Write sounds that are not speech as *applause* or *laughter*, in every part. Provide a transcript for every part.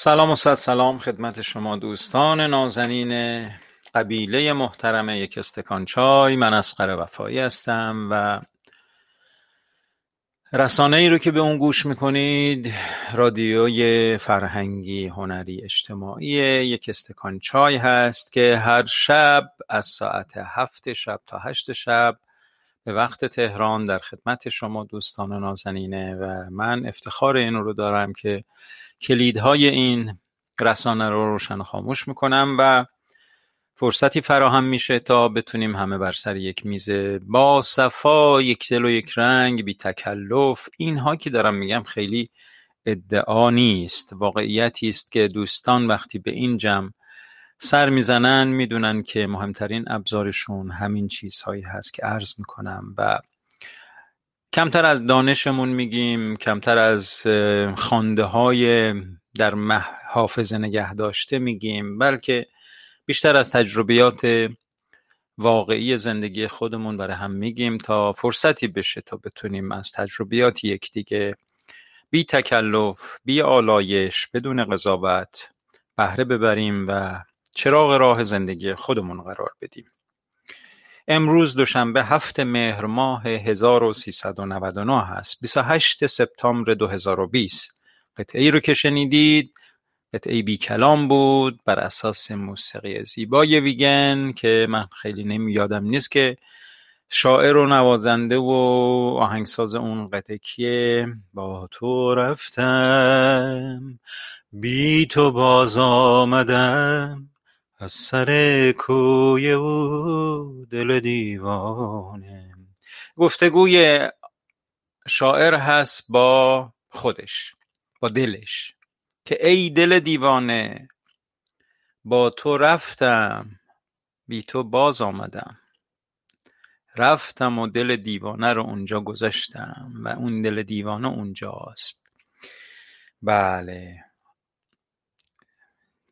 سلام و صد سلام خدمت شما دوستان نازنین قبیله محترم یک استکان چای. من اسقر وفایی هستم و رسانه ای رو که به اون گوش می‌کنید رادیوی فرهنگی هنری اجتماعی یک استکان چای هست که هر شب از ساعت هفت شب تا هشت شب به وقت تهران در خدمت شما دوستان نازنینه و من افتخار این رو دارم که کلیدهای این رسانه رو روشن خاموش می‌کنم و فرصتی فراهم میشه تا بتونیم همه بر سر یک میز با صفا یک دل و یک رنگ بی تکلف اینها که دارم میگم خیلی ادعا نیست. واقعیتی است که دوستان وقتی به این جمع سر می‌زنن می‌دونن که مهمترین ابزارشون همین چیزهایی هست که عرض می‌کنم و کمتر از دانشمون میگیم کمتر از خانده های در حافظه نگه داشته میگیم بلکه بیشتر از تجربیات واقعی زندگی خودمون برای هم میگیم تا فرصتی بشه تا بتونیم از تجربیات یکدیگه بی تکلف بی آلایش بدون قضاوت بهره ببریم و چراغ راه زندگی خودمون قرار بدیم. امروز دوشنبه هفت مهر ماه 1399 هست 28 سپتامبر 2020 قطعه ای رو که شنیدید قطعه بی کلام بود بر اساس موسیقی زیبای ویگن که من خیلی نمیادم نیست که شاعر و نوازنده و آهنگساز اون قطعه کیه. با تو رفتم بی تو باز آمدم. از سر کوی او دل دیوانه. گفتگوی شاعر هست با خودش با دلش که ای دل دیوانه با تو رفتم بی تو باز آمدم. رفتم و دل دیوانه رو اونجا گذاشتم و اون دل دیوانه اونجاست. بله.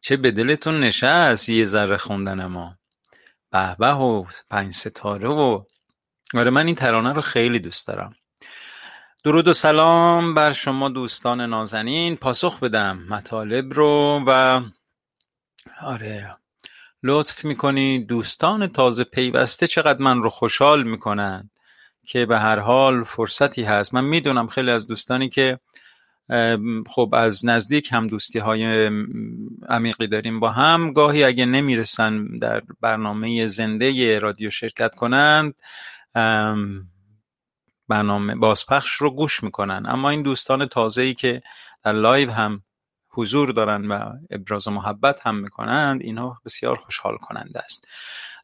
چه به دلتون نشست یه ذره خوندن ما؟ به به و پنج ستاره و آره من این ترانه رو خیلی دوست دارم. درود و سلام بر شما دوستان نازنین. پاسخ بدم مطالب رو و آره لطف می‌کنید دوستان تازه پیوسته چقدر من رو خوشحال می‌کنن که به هر حال فرصتی هست. من می‌دونم خیلی از دوستانی که خب از نزدیک هم دوستی های عمیقی داریم با هم. گاهی اگه نمی‌رسن در برنامه زنده رادیو شرکت کنند برنامه بازپخش رو گوش می‌کنن. اما این دوستان تازه ای که در live هم حضور دارن و ابراز محبت هم می‌کنند اینها بسیار خوشحال کننده است.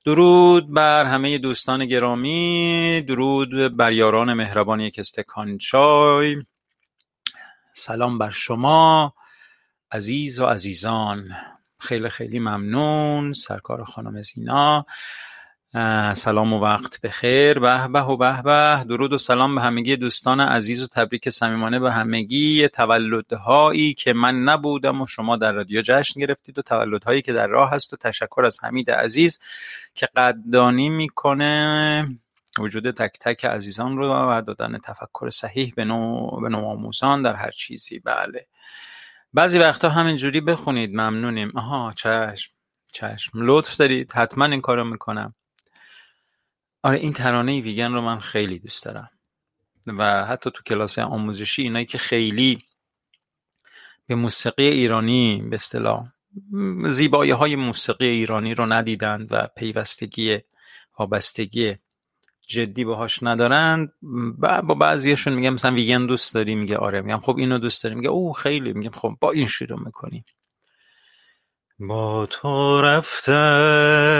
درود بر همه دوستان گرامی. درود بر یاران مهربان یک استکان چای. سلام بر شما عزیز و عزیزان. خیلی خیلی ممنون سرکار خانم زینا. سلام و وقت بخیر. به به و به به. درود و سلام به همگی دوستان عزیز و تبریک صمیمانه به همگی. تولدهایی که من نبودم و شما در رادیو جشن گرفتید و تولدهایی که در راه هست و تشکر از حمید عزیز که قدردانی می‌کنه. وجود تک تک عزیزان رو و دادن تفکر صحیح به نوع, به نوع آموزان در هر چیزی. بله. بعضی وقتا همینجوری بخونید. ممنونیم. آها چشم چشم. لطف دارید. حتما این کارو می‌کنم. آره این ترانه ویگن رو من خیلی دوست دارم. و حتی تو کلاس آموزشی اینایی که خیلی به موسیقی ایرانی به اصطلاح زیبایی های موسیقی ایرانی رو ندیدند و پیوستگی وابستگی جدی باهاش ندارن با بعضیشون میگم مثلا ویگن دوست داری؟ میگه آره. میگم خب اینو دوست داری میگه او خیلی. میگم خب با این شروع می‌کنیم با تو رفتم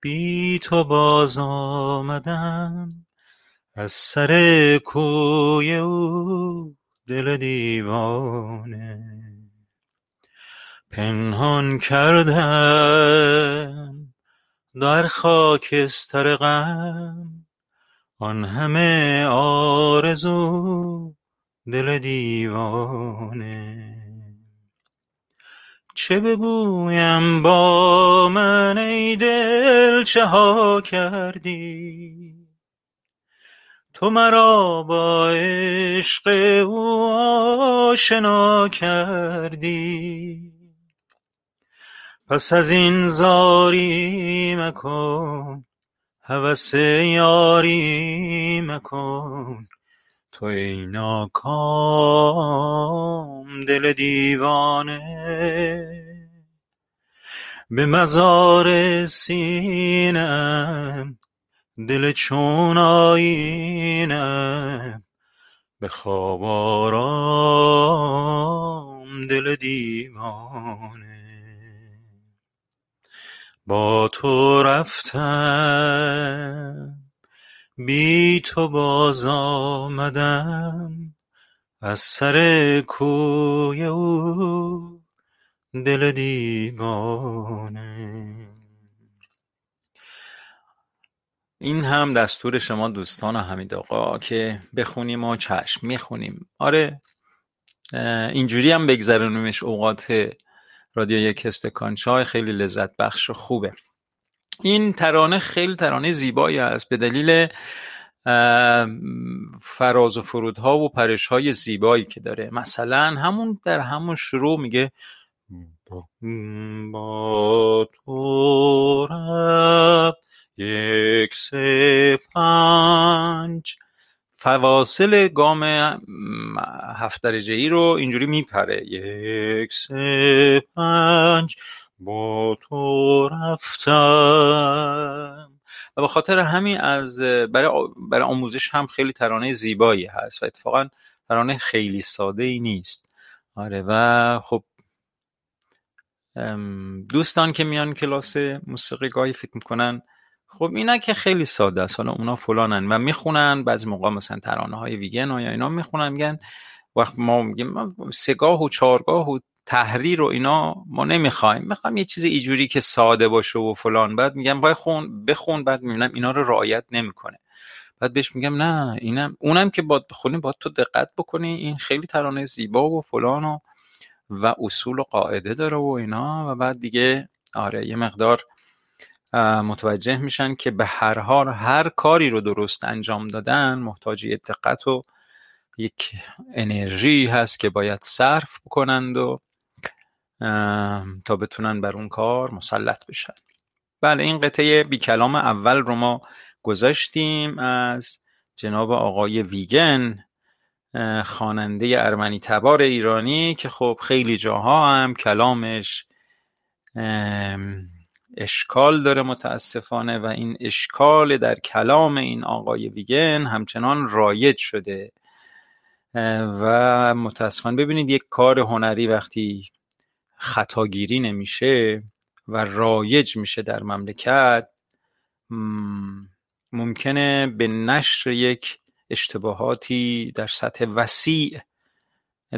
بی تو باز آمدم از سر کوی او دل دیوانه. پنهان کردم در خاکستر غم آن همه آرزو دل دیوانه. چه بگویم با من ای دل چه ها کردی؟ تو مرا با عشق او آشنا کردی. پس از این زاری مکن هوس یاری مکن. تو ای ناکام دل دیوانه به مزار سینم دل چون آینم به خواب دل دیوانه. با تو رفتم بی تو باز آمدم از سر کوی او دل دیوانه. این هم دستور شما دوستان حمید آقا که بخونیم و چشم می‌خونیم. آره اینجوری هم بگذرونیمش اوقات رادیو یک استکان چای خیلی لذت بخش و خوبه. این ترانه خیلی ترانه زیبایی است. به دلیل فراز و فرودها و پرش های زیبایی که داره. مثلا همون در همون شروع میگه با تو یک سه پنج. فواصل گام هفت درجه ای رو اینجوری میپره. یک سه پنج. با تو رفتم. و به خاطر همین از برای, برای آموزش هم خیلی ترانه زیبایی هست و اتفاقا ترانه خیلی ساده ای نیست. آره و خب دوستان که میان کلاس موسیقی گاهی فکر می‌کنن خب اینا که خیلی ساده است. حالا اونا فلانن و می‌خونن بعضی موقع مثلا ترانه های ویگن و یا اینا می‌خونن میگن وقت ما میگیم سگاه و چارگاه و تحریر و اینا ما نمی‌خوایم. می‌خوایم یه چیز ایجوری که ساده باشه و فلان. بعد میگم باید خون بخون. بعد می‌بینم اینا رو رعایت نمی‌کنه. بعد بهش میگم نه اینم اونم که باید بخونی باید تو دقت بکنی این خیلی ترانه زیبا و فلان و و اصول و قاعده داره و اینا و بعد دیگه آره یه مقدار متوجه میشن که به هر حال هر کاری رو درست انجام دادن محتاج دقت و یک انرژی هست که باید صرف بکنند و تا بتونن بر اون کار مسلط بشن. بله این قطعه بی کلام اول رو ما گذاشتیم از جناب آقای ویگن خواننده ارمنی تبار ایرانی که خب خیلی جاها هم کلامش اشکال داره متاسفانه و این اشکال در کلام این آقای ویگن همچنان رایج شده. و متاسفانه ببینید یک کار هنری وقتی خطاگیری نمیشه و رایج میشه در مملکت ممکنه به نشر یک اشتباهاتی در سطح وسیع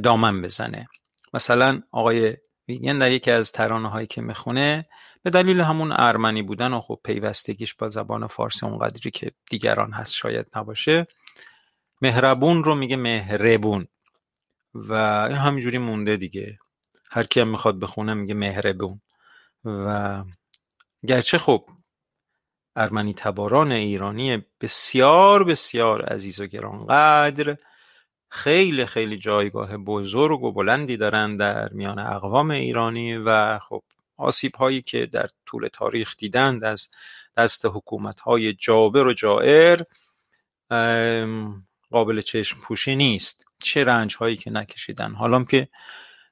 دامن بزنه. مثلا آقای ویگن در یکی از ترانه هایی که می‌خونه به دلیل همون ارمنی بودن و خب پیوستگیش با زبان فارسی اونقدری که دیگران هست شاید نباشه مهربون رو میگه مهربون. و همینجوری مونده دیگه. هر کی هم می‌خواد بخونه میگه مهربون. و گرچه خب ارمنی تباران ایرانی بسیار بسیار عزیز و گرانقدر خیلی خیلی جایگاه بزرگ و بلندی دارن در میان اقوام ایرانی و خب آسیب هایی که در طول تاریخ دیدند از دست حکومت های جابر و جائر قابل چشم پوشی نیست. چه رنج هایی که نکشیدن. حالا که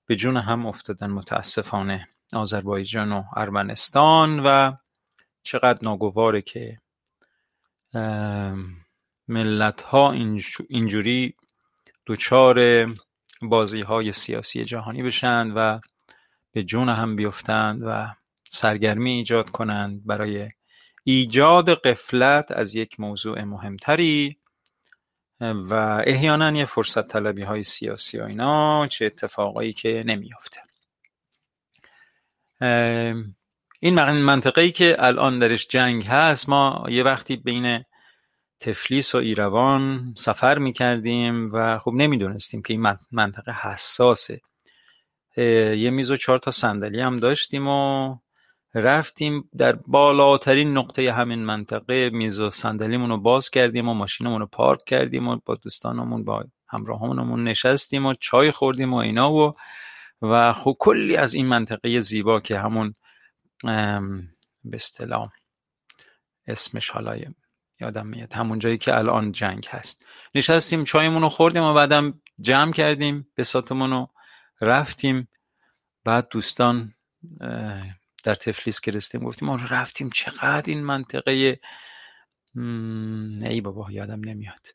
به جون هم افتادن متاسفانه آذربایجان و ارمنستان و چقدر ناگواره که ملت ها اینجوری دوچار بازی های سیاسی جهانی بشند و به جون هم بیفتند و سرگرمی ایجاد کنند برای ایجاد قفلت از یک موضوع مهمتری و احیانا یه فرصت طلبی های سیاسی و اینا چه اتفاقایی که نمیافته. این منطقه ای که الان درش جنگ هست ما یه وقتی بین تفلیس و ایروان سفر می‌کردیم و خب نمی‌دونستیم که این منطقه حساسه. یه میز و چهار تا صندلی هم داشتیم و رفتیم در بالاترین نقطه همین منطقه میز و صندلیمون رو باز کردیم و ماشینمون رو پارک کردیم و با دوستانمون با همراهمون نشستیم و چای خوردیم و اینا و و خب کلی از این منطقه زیبا که همون به اصطلاح اسمش حالا یادم میاد. همون جایی که الان جنگ هست. نشستیم چایمون رو خوردیم و بعدم جمع کردیم بساتمون رو رفتیم بعد دوستان در تفلیس که گفتیم ما رفتیم چقدر این منطقه ای بابا یادم نمیاد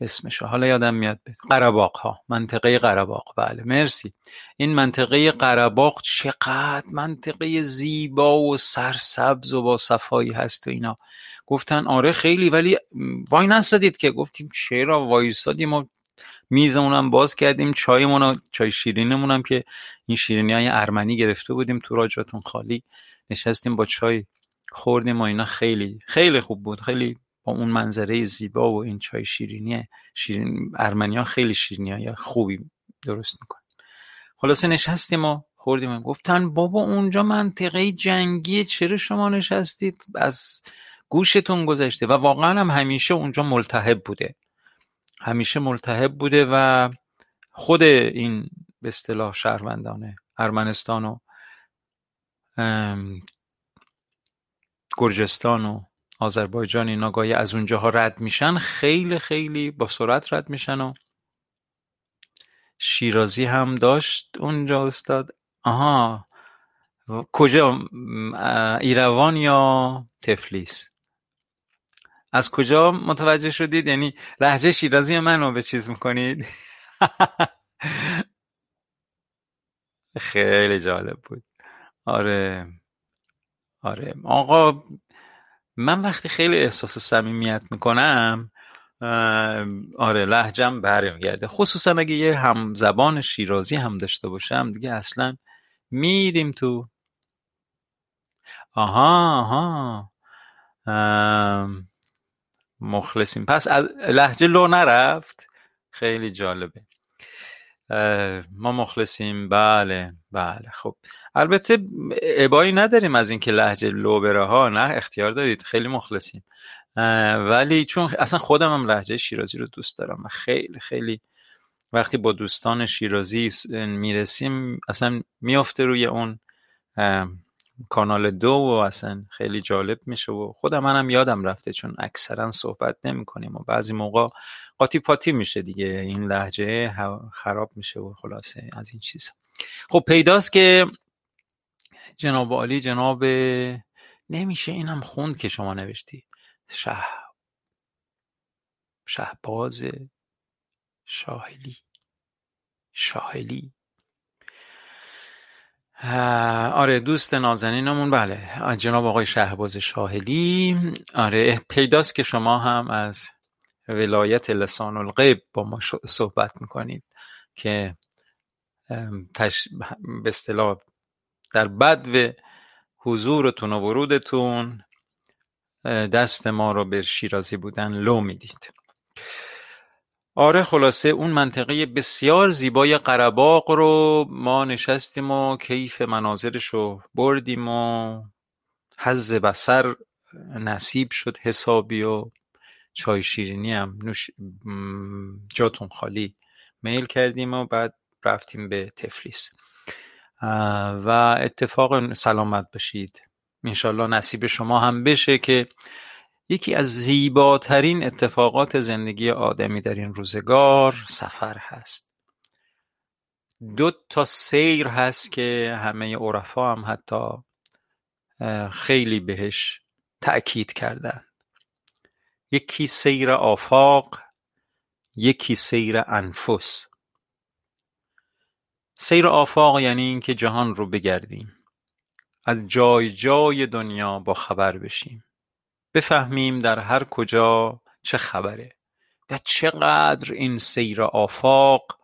اسمش حالا یادم میاد قرباق ها منطقه قرباق بله مرسی. این منطقه قرباق چقدر منطقه زیبا و سرسبز و با صفایی هست و اینا. گفتن آره خیلی ولی وای نستادید که. گفتیم چرا وایستادیم؟ و میزمون هم باز کردیم. چایمون چای شیرینمون هم که این شیرینی های ارمنی گرفته بودیم تو راجاتون خالی. نشستیم با چای خوردیم و اینا خیلی خیلی خوب بود. خیلی با اون منظره زیبا و این چای شیرینی شیرین ارمنی ها خیلی شیرینی های خوبی درست می‌کنن. خلاصه نشستیم و خوردیم. گفتن بابا اونجا منطقه جنگی چرا شما نشستید؟ از گوشتون گذشته. و واقعا هم همیشه اونجا ملتهب بوده. همیشه ملتهب بوده و خود این به اصطلاح شهروندان ارمنستان و گرجستان و آذربایجان اینا گاهی از اونجاها رد میشن خیلی خیلی با سرعت رد میشن و شیرازی هم داشت اونجا استاد. آها کجا؟ ایروان یا تفلیس؟ از کجا متوجه شدید؟ یعنی لحجه شیرازی منو به چیز می‌کنید؟ *laughs* خیلی جالب بود. آره. آره. آقا من وقتی خیلی احساس صمیمیت می‌کنم آره لحجم برمیگرده. خصوصا اگه یه هم زبان شیرازی هم داشته باشم دیگه اصلا میریم تو. آها آها. مخلصیم. پس از لحجه لو نرفت. خیلی جالبه. ما مخلصیم. بله بله. خب البته ابایی نداریم از اینکه لحجه لو بره ها. نه اختیار دارید. خیلی مخلصیم. ولی چون اصلا خودم هم لحجه شیرازی رو دوست دارم و خیلی خیلی وقتی با دوستان شیرازی می‌رسیم اصلا میافته روی اون کانال دو و اصلا خیلی جالب میشه و خودم منم یادم رفته چون اکثرا صحبت نمی کنیم و بعضی موقع قاطی پاتی میشه دیگه. این لحجه خراب میشه و خلاصه از این چیز خب پیداست که جناب عالی جناب نمیشه اینم خوند که شما نوشتی. شه شهباز شاهلی. شاهلی. آره دوست نازنینمون بله. جناب آقای شهباز شاهلی آره پیداست که شما هم از ولایت لسان الغیب با ما صحبت می‌کنید که تش... به اصطلاح در بد حضورتون و ورودتون دست ما رو به شیرازی بودن لو می‌دید. آره خلاصه اون منطقه بسیار زیبای قرباق رو ما نشستیم و کیف مناظرش رو بردیم و حز بسر نصیب شد حسابی و چای شیرینی هم نوش جاتون خالی میل کردیم و بعد رفتیم به تفلیس. و اتفاق سلامت باشید. انشالله نصیب شما هم بشه که یکی از زیباترین اتفاقات زندگی آدمی در این روزگار سفر هست. دو تا سیر هست که همه عرفا هم حتی خیلی بهش تأکید کردن. یکی سیر آفاق یکی سیر انفس. سیر آفاق یعنی اینکه جهان رو بگردیم. از جای جای دنیا با خبر بشیم. بفهمیم در هر کجا چه خبره و چقدر این سیر آفاق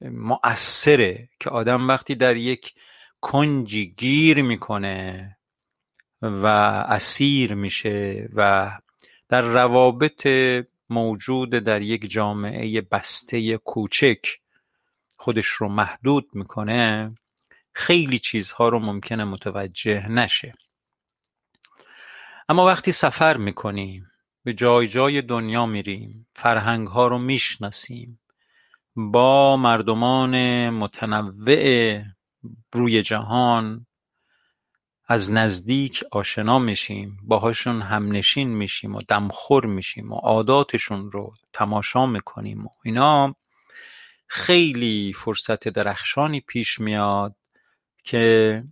مؤثره که آدم وقتی در یک کنجی گیر می‌کنه و اسیر میشه و در روابط موجود در یک جامعه بسته کوچک خودش رو محدود می‌کنه خیلی چیزها رو ممکنه متوجه نشه. اما وقتی سفر می‌کنیم به جای جای دنیا میریم فرهنگ ها رو می‌شناسیم. با مردمان متنوع روی جهان از نزدیک آشنا میشیم باهاشون همنشین میشیم و دمخور میشیم و عاداتشون رو تماشا می‌کنیم و اینا خیلی فرصت درخشانی پیش میاد که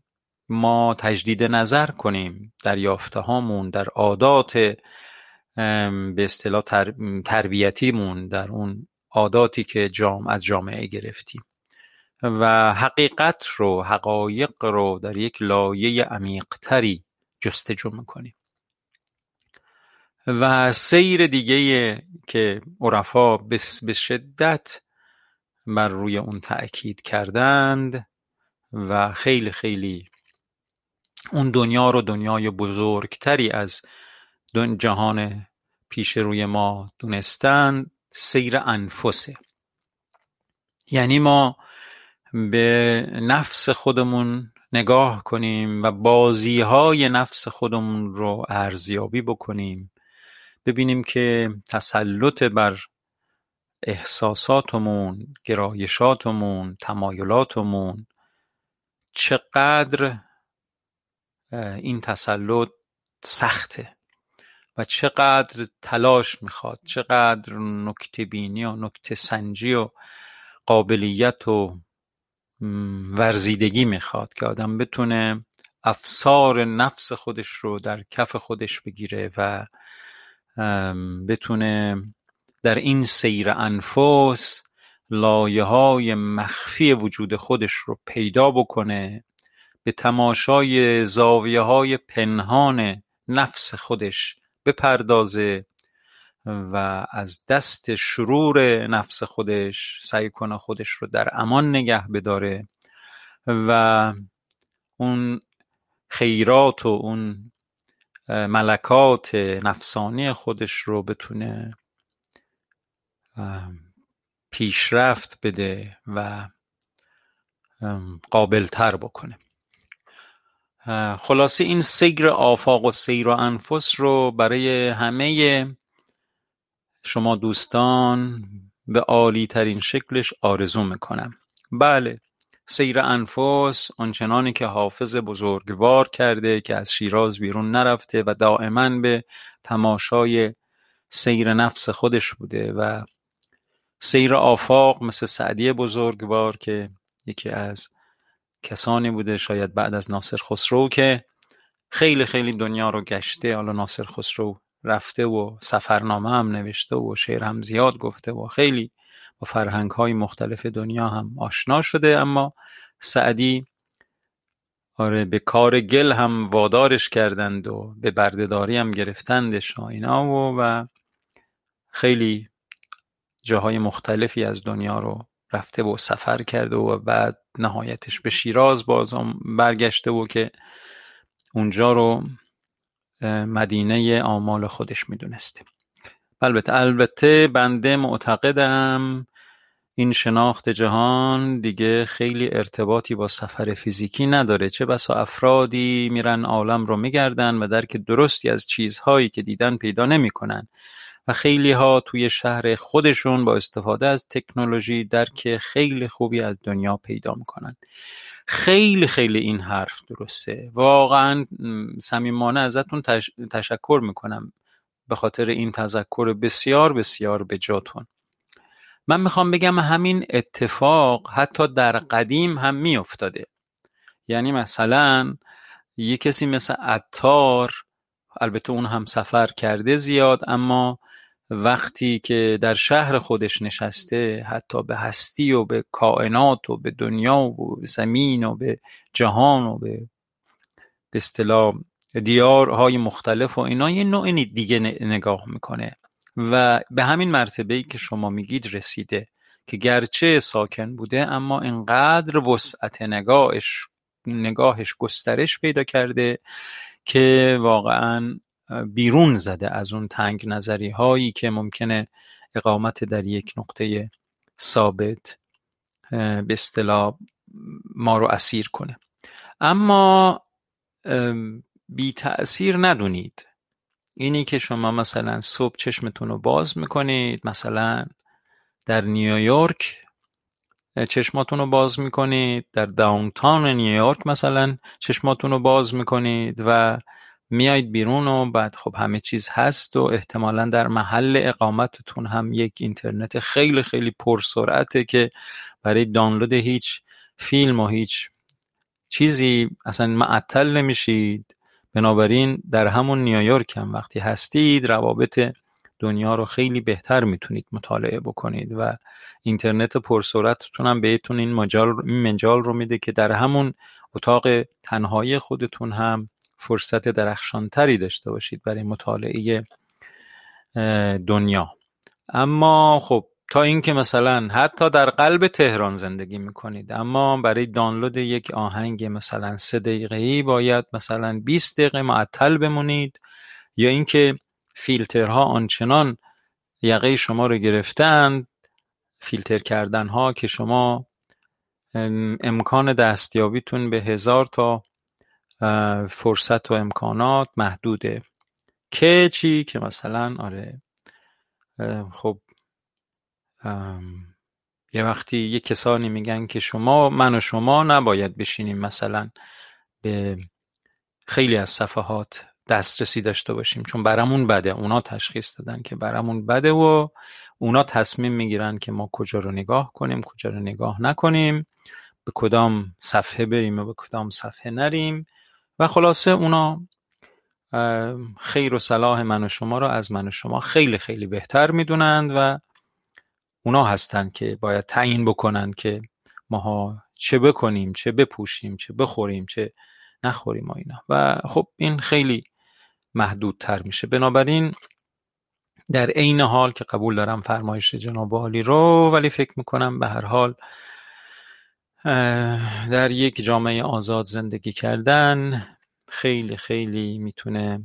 ما تجدید نظر کنیم در یافته هامون در عادات به اصطلاح تربیتیمون در اون عاداتی که جام از جامعه گرفتیم. و حقیقت رو حقایق رو در یک لایه عمیقتری جستجو می‌کنیم. و سیر دیگه که عرفا به شدت بر روی اون تأکید کردند و خیلی خیلی اون دنیا رو دنیای بزرگتری از جهان پیش روی ما دونستند سیر انفسه. یعنی ما به نفس خودمون نگاه کنیم و بازی های نفس خودمون رو ارزیابی بکنیم. ببینیم که تسلط بر احساساتمون گرایشاتمون تمایلاتمون چقدر این تسلط سخته. و چقدر تلاش می‌خواد چقدر نکته بینی و نکته سنجی و قابلیت و ورزیدگی می‌خواد که آدم بتونه افسار نفس خودش رو در کف خودش بگیره و بتونه در این سیر انفس لایه های مخفی وجود خودش رو پیدا بکنه. به تماشای زاویه های پنهان نفس خودش بپردازه و از دست شرور نفس خودش سعی کنه خودش رو در امان نگه بداره و اون خیرات و اون ملکات نفسانی خودش رو بتونه پیشرفت بده و قابلتر بکنه. خلاصه این سیر آفاق و سیر و انفس رو برای همه شما دوستان به عالی ترین شکلش آرزو می‌کنم. بله سیر انفس آنچنانی که حافظ بزرگوار کرده که از شیراز بیرون نرفته و دائما به تماشای سیر نفس خودش بوده و سیر آفاق مثل سعدی بزرگوار که یکی از کسانی بوده شاید بعد از ناصر خسرو که خیلی خیلی دنیا رو گشته حالا ناصر خسرو رفته و سفرنامه هم نوشته و شعر هم زیاد گفته و خیلی با فرهنگ های مختلف دنیا هم آشنا شده اما سعدی آره به کار گل هم وادارش کردند و به بردهداری هم گرفتندش اینا و, و خیلی جاهای مختلفی از دنیا رو رفته و سفر کرده و بعد نهایتش به شیراز باز برگشته و که اونجا رو مدینه آمال خودش می‌دونسته. البته البته بنده معتقدم این شناخت جهان دیگه خیلی ارتباطی با سفر فیزیکی نداره. چه بسا افرادی میرن عالم رو میگردن و درک درستی از چیزهایی که دیدن پیدا نمی‌کنن. و خیلی ها توی شهر خودشون با استفاده از تکنولوژی درک خیلی خوبی از دنیا پیدا می‌کنن. خیلی خیلی این حرف درسته. واقعا صمیمانه ازتون تشکر می‌کنم به خاطر این تذکر بسیار بسیار به جاتون. من می‌خوام بگم همین اتفاق حتی در قدیم هم میافتاده. یعنی مثلا یه کسی مثل عطار البته اون هم سفر کرده زیاد اما وقتی که در شهر خودش نشسته حتی به هستی و به کائنات و به دنیا و به زمین و به جهان و به به اصطلاح دیارهای مختلف و اینا یه نوع دیگه نگاه می‌کنه. و به همین مرتبه که شما میگید رسیده که گرچه ساکن بوده اما اینقدر وسعت نگاهش نگاهش گسترش پیدا کرده که واقعا بیرون زده از اون تنگ نظری هایی که ممکنه اقامت در یک نقطه ثابت به اصطلاح ما رو اسیر کنه. اما بی تأثیر ندونید. اینی که شما مثلا صبح چشمتون رو باز می‌کنید مثلا در نیویورک چشماتون رو باز می‌کنید در داونتاون نیویورک مثلا چشماتون رو باز می‌کنید و میایید بیرون و بعد خب همه چیز هست و احتمالا در محل اقامتتون هم یک اینترنت خیلی خیلی پرسرعته که برای دانلود هیچ فیلم و هیچ چیزی اصلا معطل نمیشید. بنابراین در همون نیویورک هم وقتی هستید روابط دنیا رو خیلی بهتر می‌تونید مطالعه بکنید و اینترنت پرسرعتتون هم بهتون این مجال این منجال رو میده که در همون اتاق تنهایی خودتون هم فرصت درخشانتری داشته باشید برای مطالعه دنیا. اما خب تا اینکه مثلا حتی در قلب تهران زندگی می‌کنید اما برای دانلود یک آهنگ مثلا سه دقیقه ای باید مثلا 20 دقیقه معطل بمونید یا اینکه فیلترها آنچنان یقه شما رو گرفتند فیلتر کردن ها که شما امکان دستیابیتون به هزار تا فرصت و امکانات محدوده. که چی؟ که مثلا آره خب یه وقتی یه کسانی میگن که شما من و شما نباید بشینیم مثلا به خیلی از صفحات دسترسی داشته باشیم چون برامون بده. اونا تشخیص دادن که برامون بده و اونا تصمیم می‌گیرن که ما کجا رو نگاه کنیم کجا رو نگاه نکنیم. به کدام صفحه بریم و به کدام صفحه نریم. و خلاصه اونا خیر و صلاح من و شما رو از من و شما خیلی خیلی بهتر می‌دونند و اونا هستند که باید تعیین بکنن که ماها چه بکنیم چه بپوشیم چه بخوریم چه نخوریم و اینا. و خب این خیلی محدودتر میشه. بنابراین در عین حال که قبول دارم فرمایش جناب عالی رو ولی فکر می‌کنم به هر حال در یک جامعه آزاد زندگی کردن خیلی خیلی می‌تونه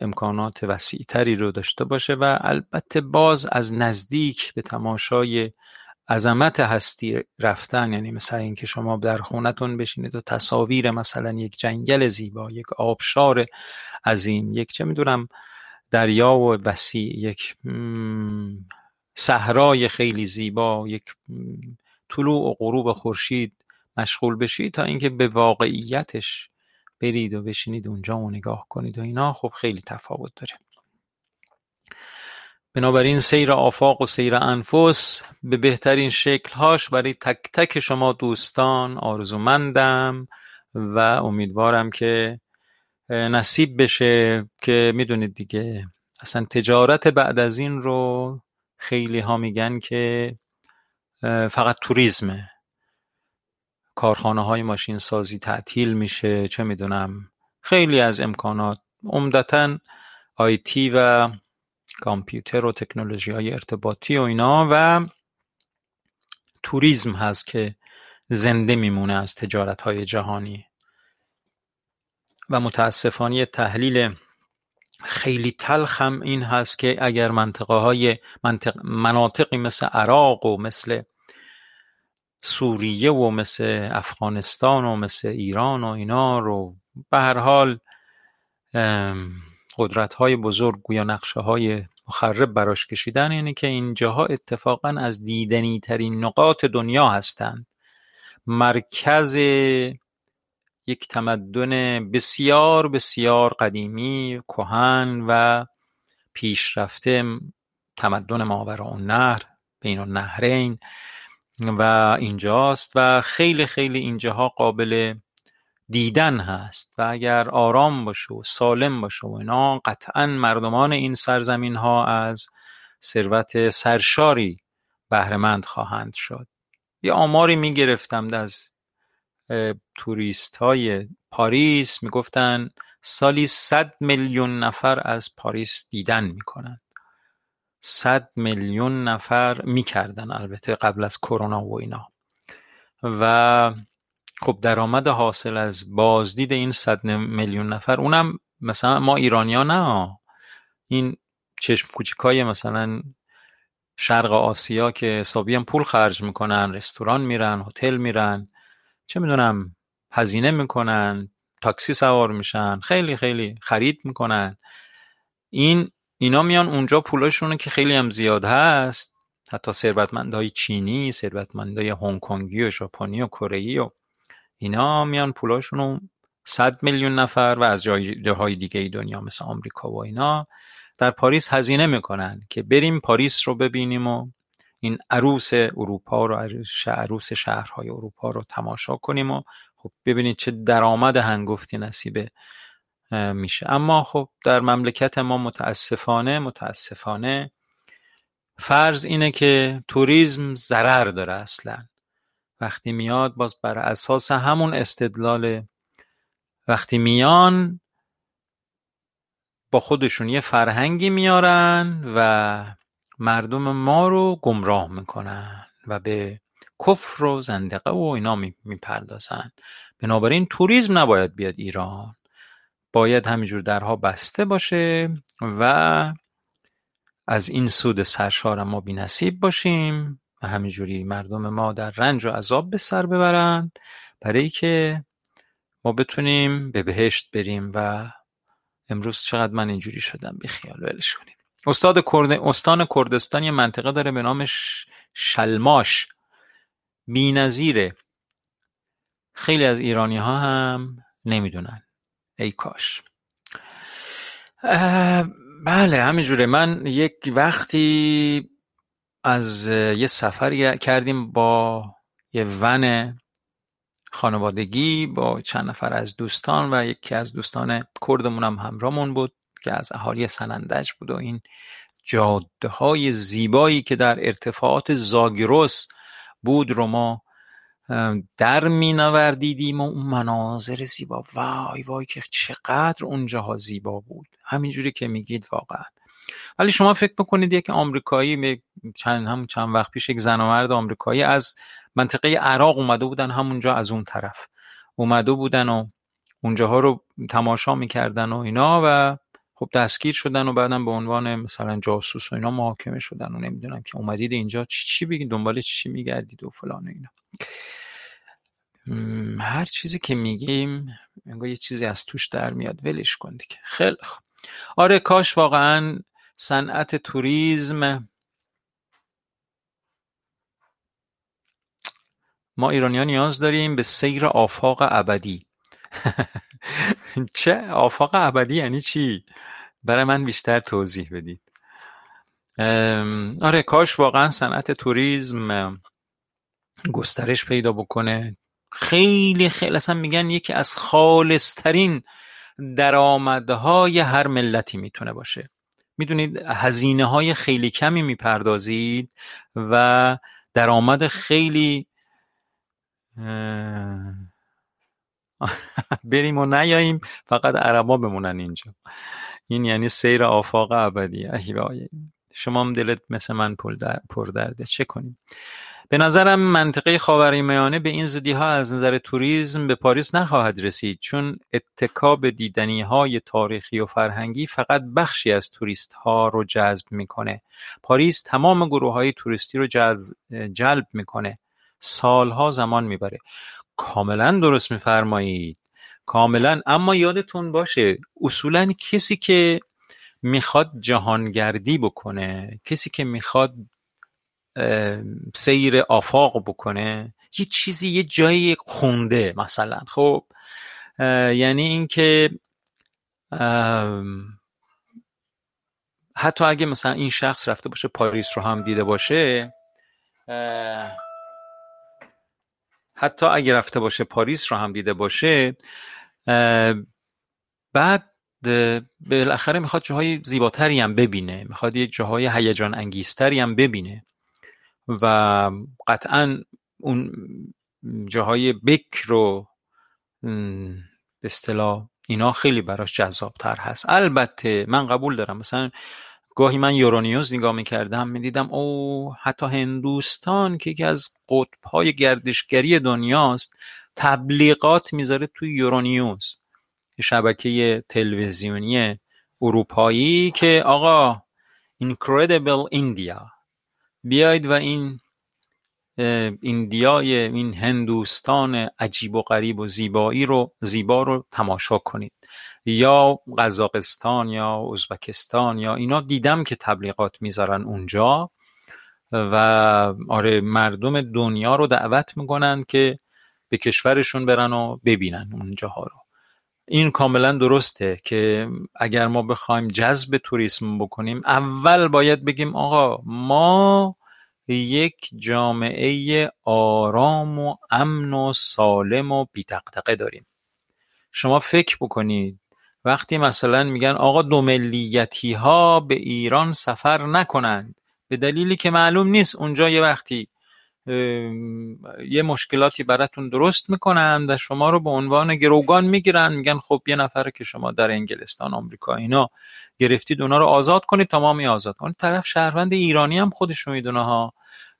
امکانات وسیعتری رو داشته باشه و البته باز از نزدیک به تماشای عظمت هستی رفتن یعنی مثلا اینکه شما در خونتون بشینید و تصاویر مثلا یک جنگل زیبا یک آبشار عظیم یک چه می‌دونم دریا و وسیع یک صحرای خیلی زیبا یک طلوع و غروب خورشید مشغول بشید تا اینکه به واقعیتش برید و بشینید اونجا و نگاه کنید و اینا خب خیلی تفاوت داره. بنابراین سیر آفاق و سیر انفس به بهترین شکلهاش برای تک تک شما دوستان آرزومندم و امیدوارم که نصیب بشه که می‌دونید دیگه اصلا تجارت بعد از این رو خیلی ها میگن که فقط توریزمه. کارخانه های ماشین سازی تعطیل میشه چه می‌دونم. خیلی از امکانات. عمدتا آیتی و کامپیوتر و تکنولوژی های ارتباطی و اینا و توریزم هست که زنده میمونه از تجارت های جهانی. و متاسفانه تحلیل خیلی تلخ هم این هست که اگر منطقه های منطق مناطقی مثل عراق و مثل سوریه و مثل افغانستان و مثل ایران و اینا رو به هر حال قدرت های بزرگ یا نقشه های مخرب براش کشیدن اینه که اینجاها اتفاقا از دیدنی ترین نقاط دنیا هستند. مرکز یک تمدن بسیار بسیار قدیمی کهن و پیشرفته تمدن نهر بین النهرین و اینجاست و خیلی خیلی اینجاها قابل دیدن هست و اگر آرام باشه و سالم باشه و اینا قطعا مردمان این سرزمین ها از ثروت سرشاری بهرهمند خواهند شد. یه آماری می گرفتم از توریست های پاریس می‌گفتن سالی صد میلیون نفر از پاریس دیدن می‌کنند. صد میلیون نفر می‌کردن البته قبل از کرونا و اینا. و خب درآمد حاصل از بازدید این صد میلیون نفر اونم مثلا ما ایرانیا نه این چشم کوچیکای مثلا شرق آسیا که حسابی پول خرج می‌کنن رستوران میرن هتل میرن. چه می‌دونم هزینه می‌کنن تاکسی سوار میشن خیلی خیلی خرید می‌کنن. این اینا میان اونجا پولاشونه که خیلی هم زیاد هست حتی ثروتمندای چینی ثروتمندای هنگ کنگی و ژاپنی و کره و اینا میان پولاشون رو صد میلیون نفر و از جاهای دیگه ای دنیا مثل آمریکا و اینا در پاریس هزینه می‌کنن که بریم پاریس رو ببینیم و این عروس اروپا رو عروس شهرهای اروپا رو تماشا کنیم و خب ببینید چه درآمد هنگفتی نصیب میشه. اما خب در مملکت ما متاسفانه متاسفانه فرض اینه که توریسم ضرر داره اصلا. وقتی میاد باز بر اساس همون استدلال وقتی میان با خودشون یه فرهنگی میارن و مردم ما رو گمراه می‌کنن و به کفر و زندقه و اینا می‌پردازن بنابراین توریسم نباید بیاد ایران باید همینجور درها بسته باشه و از این سود سرشار ما بی نصیب باشیم و همینجوری مردم ما در رنج و عذاب به سر ببرند برای که ما بتونیم به بهشت بریم و امروز چقدر من اینجوری شدم خیال ولش کنید. استان کردستان یه منطقه داره به نام شلماش. نظیره خیلی از ایرانی ها هم نمی‌دونن. ای کاش. بله همینجوره. من یک وقتی از یه سفری کردیم با یه ون خانوادگی با چند نفر از دوستان و یکی از دوستان کردمون هم همراهمون بود. که از اهالی سنندج بود و این جاده های زیبایی که در ارتفاعات زاگرس بود رو ما در می نوردیدیم و اون مناظر زیبا. وای وای که چقدر اونجاها زیبا بود. همینجوری که میگید واقعا. ولی شما فکر بکنید یک آمریکایی چند هم چند وقت پیش یک زن و مرد آمریکایی از منطقه عراق اومده بودن همونجا از اون طرف. اومده بودن و اونجاها رو تماشا می‌کردن و اینا و خب دستگیر شدن و بعدم به عنوان مثلا جاسوس و اینا محاکمه شدن و نمی‌دونم که اومدید اینجا چی چی بگید دنبال چی میگردید و فلان و اینا. هر چیزی که میگیم انگار یه چیزی از توش در میاد. ولش کن دیگه. خیلی خوب. آره کاش واقعا صنعت توریسم ما ایرانیان نیاز داریم به سیر آفاق ابدی. *laughs* *laughs* چه آفاق ابدی یعنی چی؟ برای من بیشتر توضیح بدید. آره کاش واقعا صنعت توریسم گسترش پیدا بکنه. خیلی خیلی اصلا میگن یکی از خالصترین درآمدهای هر ملتی می‌تونه باشه. می‌دونید هزینه های خیلی کمی می‌پردازید و درآمد خیلی *laughs* بریم و نیاییم فقط عربا بمونن اینجا. این یعنی سیر آفاق ابدی شما هم دلت مثل من پر درده. چه کنیم؟ به نظرم منطقه خاورمیانه به این زودی ها از نظر توریسم به پاریس نخواهد رسید چون اتکا به دیدنی های تاریخی و فرهنگی فقط بخشی از توریست ها رو جذب می‌کنه. پاریس تمام گروه های توریستی رو جلب می‌کنه. سالها زمان می‌بره. کاملا درست میفرمایید. کاملا. اما یادتون باشه اصولا کسی که می‌خواد جهانگردی بکنه کسی که می‌خواد سیر آفاق بکنه یه چیزی یه جایی خونده مثلا. خب یعنی اینکه حتی اگه مثلا این شخص رفته باشه پاریس رو هم دیده باشه حتی اگه رفته باشه پاریس رو هم دیده باشه بعد بالاخره می‌خواد جاهای زیباتری هم ببینه می‌خواد یه جاهای هیجان انگیزتری هم ببینه و قطعا اون جاهای بکر رو به اصطلاح اینا خیلی براش جذابتر هست. البته من قبول دارم مثلا گاهی من یورونیوز نگاه می‌کردم می‌دیدم او حتی هندوستان که یکی از قطبهای گردشگری دنیاست تبلیغات می‌ذاره توی یورونیوز شبکه تلویزیونی اروپایی که آقا Incredible India. بیاید و این ایندیای این هندوستان عجیب و غریب و زیبایی رو زیبا رو تماشا کنید. یا قزاقستان یا ازبکستان یا اینا دیدم که تبلیغات می‌ذارن اونجا. و آره مردم دنیا رو دعوت می‌کنن که به کشورشون برن و ببینن اونجاها رو. این کاملا درسته که اگر ما بخوایم جذب توریسم بکنیم اول باید بگیم آقا ما یک جامعه آرام و امن و سالم و بیتقدقه داریم. شما فکر بکنید وقتی مثلا میگن آقا دو ملیتی ها به ایران سفر نکنند به دلیلی که معلوم نیست. اونجا یه وقتی یه مشکلاتی براتون درست می‌کنن و شما رو به عنوان گروگان می‌گیرن. میگن خب یه نفر که شما در انگلستان آمریکا اینا گرفتید اونا رو آزاد کنید تمامی آزاد کنید. طرف شهروند ایرانی هم خودش می‌دونه ها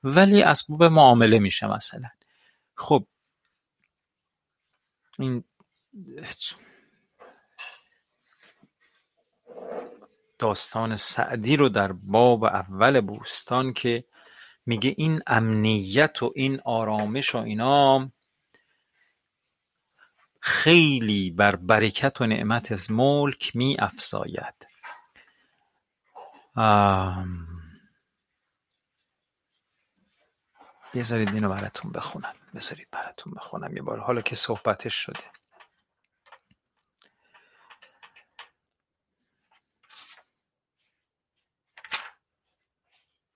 ولی اسباب معامله میشه مثلا. خب این داستان سعدی رو در باب اول بوستان که میگه این امنیت و این آرامش و اینا خیلی بر برکت و نعمت از ملک می افزاید بذارید اینو براتون بخونم. بذارید براتون بخونم. یه بار حالا که صحبتش شده.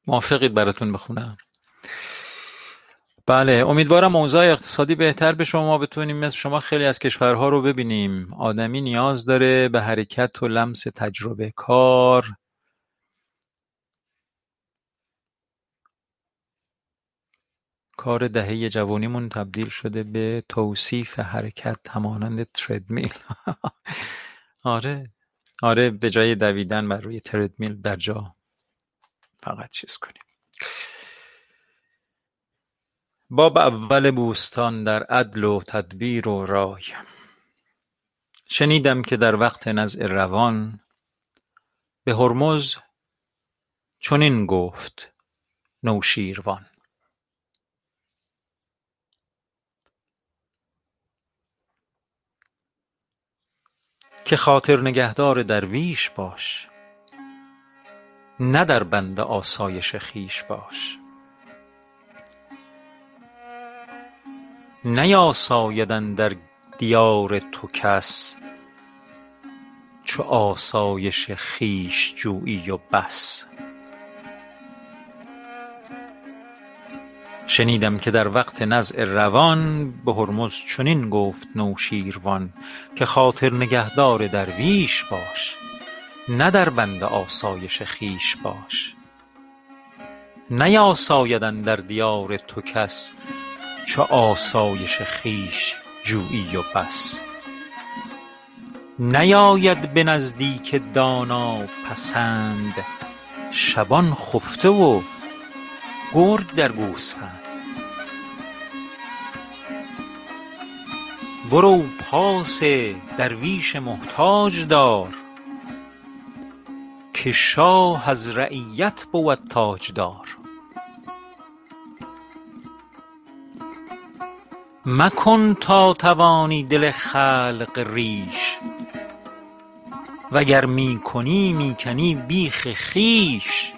موافقید براتون بخونم. بله امیدوارم اوضاع اقتصادی بهتر به شما بتونیم. مثل شما خیلی از کشورها رو ببینیم. آدمی نیاز داره به حرکت و لمس تجربه کار. کار دهه جوانیمون تبدیل شده به توصیف حرکت همانند تردمیل. *laughs* آره. آره به جای دویدن بر روی تردمیل در جا. فقط چیز کنیم. باب اول بوستان در عدل و تدبیر و رای. شنیدم که در وقت نزع روان به هرمز چنین گفت نوشیروان. که خاطر نگهدار درویش باش. نه در بند آسایش خویش باش. نیاساید اندر دیار تو کس چو آسایش خویش جویی و بس. شنیدم که در وقت نزع روان به هرمز چنین گفت نوشیروان که خاطر نگهدار درویش باش. نه در بند آسایش خویش باش. نیاساید اندر دیار تو کس چو آسایش خویش جویی و بس. نیاید به نزدیک دانا پسند شبان خفته و گرگ در گوسفند. برو پاس درویش محتاج دار که شاه از رعیت بود تاجدار. مکن تا توانی دل خلق ریش وگر می کنی می کنی بیخ خویش.